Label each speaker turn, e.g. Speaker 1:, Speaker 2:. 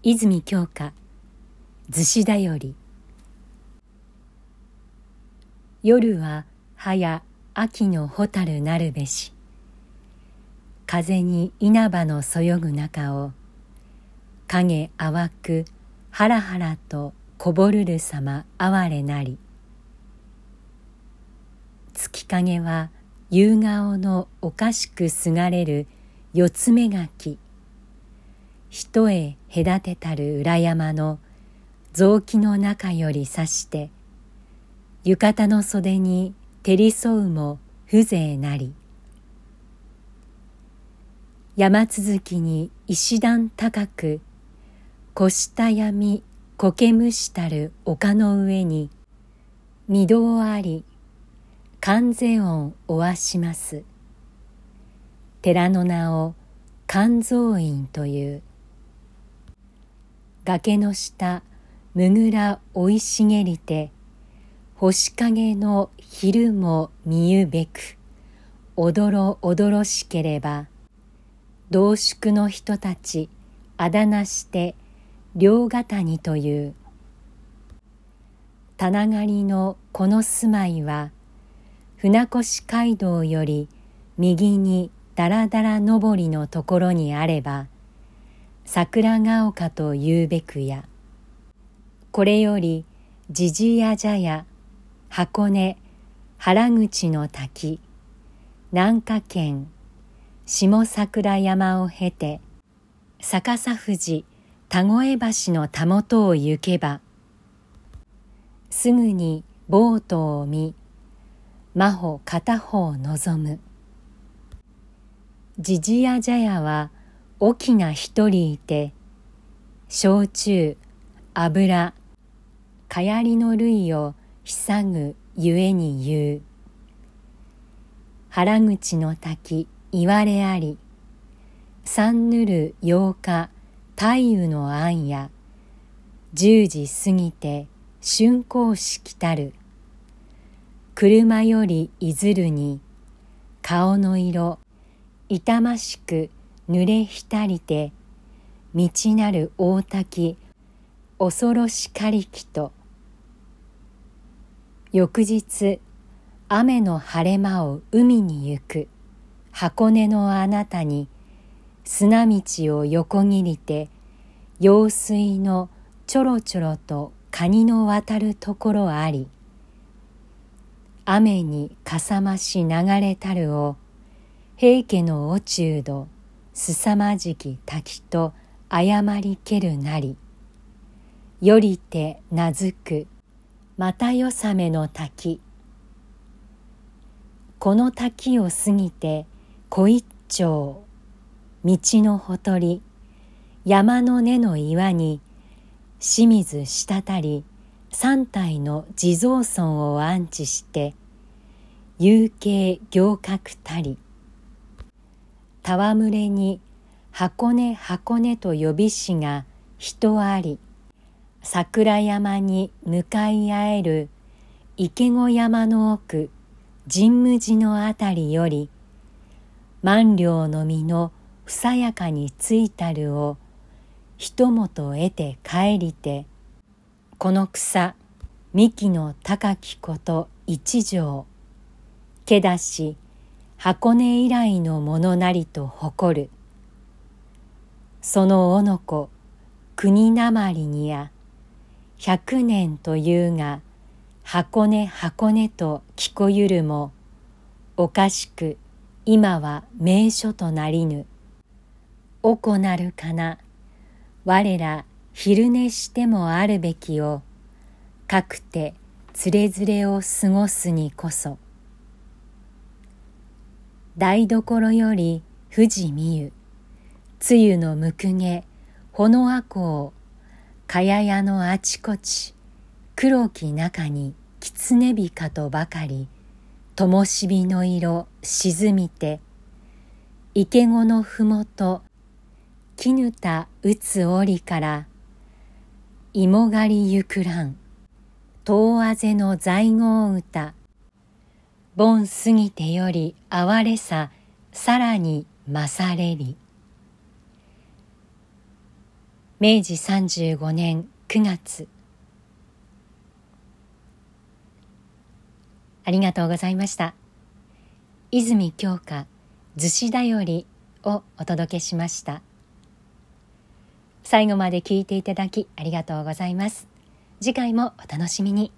Speaker 1: 泉鏡花逗子だより。夜は早秋の蛍なるべし。風に稲葉のそよぐ中を影淡くハラハラとこぼるる様哀れなり。月影は夕顔のおかしくすがれる四つ目垣。一重隔てたる裏山の雑木の中よりさして浴衣の袖に照り添うも風情なり。山続きに石段高く越した闇苔むしたる丘の上に御堂あり観世音おわします。寺の名を観蔵院という。崖の下むぐら生い茂りて星影の昼も見ゆべくおどろおどろしければ同宿の人たちあだなして両肩にという。棚狩りのこの住まいは船越街道より右にだらだら登りのところにあれば桜ヶ丘と言うべくや。これよりじじやじゃや箱根原口の滝南下県下桜山を経て逆さ富士田越橋のたもとを行けばすぐにボートを見真帆片方望む。じじやじゃやは大きな一人いて焼酎油かやりの類をひさぐゆえに言う。腹口の滝言われあり。三ぬる八日太夫の案や。十時過ぎて春光式たる。車よりいずるに顔の色痛ましく濡れ浸りて道なる大滝恐ろしかりきと。翌日雨の晴れ間を海に行く。箱根のあなたに砂道を横切りて用水のちょろちょろとカニの渡るところあり雨にかさまし流れたるを平家の落中度すさまじき滝と誤りけるなり。よりて名付くまたよさめの滝。この滝を過ぎて小一丁道のほとり山の根の岩に清水滴り三体の地蔵尊を安置して有形行角たり。戯れに箱根箱根と呼びしが人あり。桜山に向かい合える池子山の奥神武寺のあたりより万両の実のふさやかについたるをひともと得て帰りてこの草幹の高きこと一条。けだし箱根以来のものなりと誇る。そのおのこ国なまりにや百年というが箱根箱根と聞こゆるもおかしく今は名所となりぬ。おこなるかな我ら昼寝してもあるべきをかくてつれづれを過ごすにこそ。台所より富士見ゆ露のむくげほのあこをかややのあちこち黒き中に狐びかとばかり灯火の色沈みて池子のふもと絹た打つ折から芋狩りゆくらん遠あぜの在郷歌盆過ぎてより哀れささらに勝れり。明治35年9月。ありがとうございました。泉鏡花逗子だよりをお届けしました。最後まで聞いていただきありがとうございます。次回もお楽しみに。